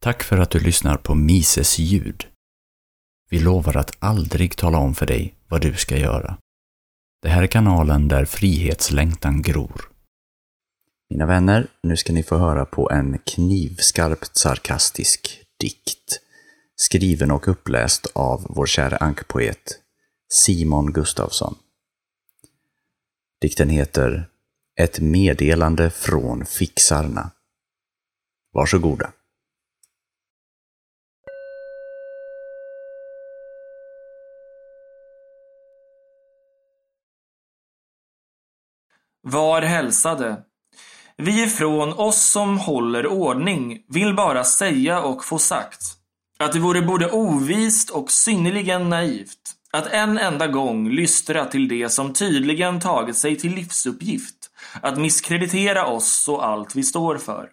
Tack för att du lyssnar på Mises ljud. Vi lovar att aldrig tala om för dig vad du ska göra. Det här är kanalen där frihetslängtan gror. Mina vänner, nu ska ni få höra på en knivskarpt sarkastisk dikt. Skriven och uppläst av vår kära ankpoet Simon Gustafsson. Dikten heter Ett meddelande från fixarna. Varsågoda. Var hälsade. Vi ifrån oss som håller ordning vill bara säga och få sagt att det vore både ovist och synnerligen naivt att en enda gång lystra till det som tydligen tagit sig till livsuppgift att misskreditera oss och allt vi står för.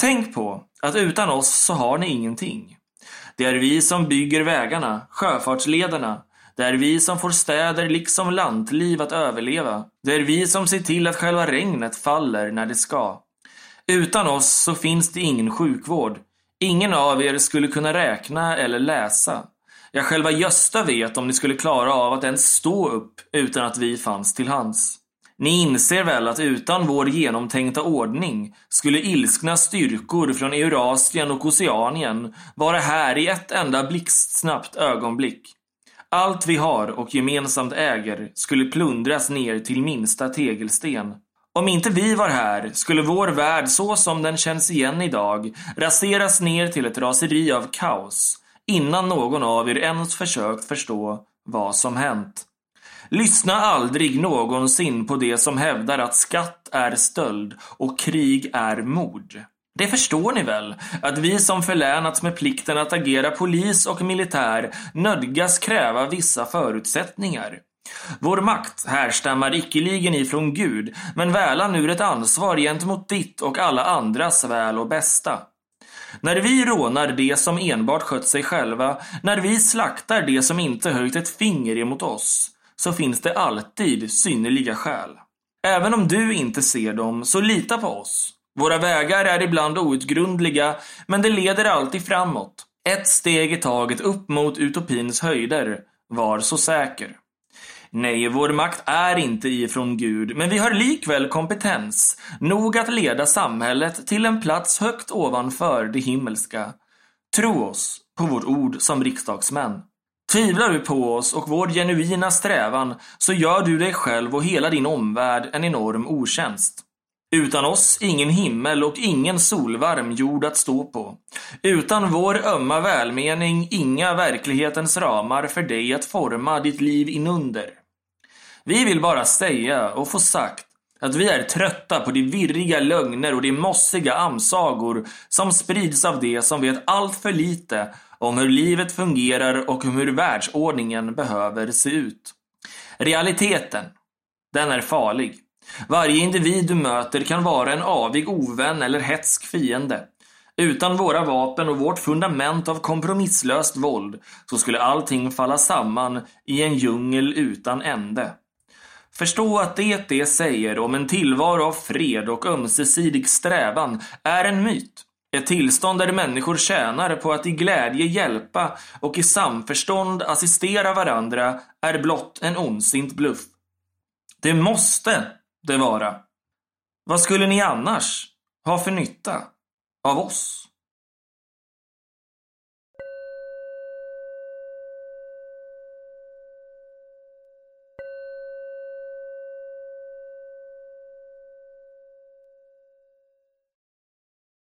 Tänk på att utan oss så har ni ingenting. Det är vi som bygger vägarna, sjöfartslederna, det är vi som får städer liksom lantliv att överleva. Det är vi som ser till att själva regnet faller när det ska. Utan oss så finns det ingen sjukvård. Ingen av er skulle kunna räkna eller läsa. Ja, själva Gösta vet om ni skulle klara av att ens stå upp utan att vi fanns till hands. Ni inser väl att utan vår genomtänkta ordning skulle ilskna styrkor från Eurasien och Oceanien vara här i ett enda blixtsnabbt ögonblick. Allt vi har och gemensamt äger skulle plundras ner till minsta tegelsten. Om inte vi var här skulle vår värld så som den känns igen idag raseras ner till ett raseri av kaos innan någon av er ens försökt förstå vad som hänt. Lyssna aldrig någonsin på det som hävdar att skatt är stöld och krig är mord. Det förstår ni väl, att vi som förlänats med plikten att agera polis och militär nödgas kräva vissa förutsättningar. Vår makt härstammar ickeligen ifrån Gud, men välan ur ett ansvar gentemot ditt och alla andras väl och bästa. När vi rånar det som enbart skött sig själva, när vi slaktar det som inte höjt ett finger emot oss, så finns det alltid synnerliga skäl. Även om du inte ser dem, så lita på oss. Våra vägar är ibland outgrundliga, men det leder alltid framåt. Ett steg i taget upp mot utopins höjder. Var så säker. Nej, vår makt är inte ifrån Gud, men vi har likväl kompetens nog att leda samhället till en plats högt ovanför det himmelska. Tro oss på vårt ord som riksdagsmän. Tvivlar du på oss och vår genuina strävan så gör du dig själv och hela din omvärld en enorm otjänst. Utan oss ingen himmel och ingen solvarm jord att stå på. Utan vår ömma välmening inga verklighetens ramar för dig att forma ditt liv inunder. Vi vill bara säga och få sagt att vi är trötta på de virriga lögner och de mossiga amsagor som sprids av de som vet allt för lite om hur livet fungerar och hur världsordningen behöver se ut. Realiteten, den är farlig. Varje individ du möter kan vara en avig ovän eller hetsk fiende. Utan våra vapen och vårt fundament av kompromisslöst våld så skulle allting falla samman i en djungel utan ände. Förstå att det det säger om en tillvaro av fred och ömsesidig strävan är en myt. Ett tillstånd där människor tjänar på att i glädje hjälpa och i samförstånd assistera varandra är blott en ondsint bluff. Det måste det vara. Vad skulle ni annars ha för nytta av oss?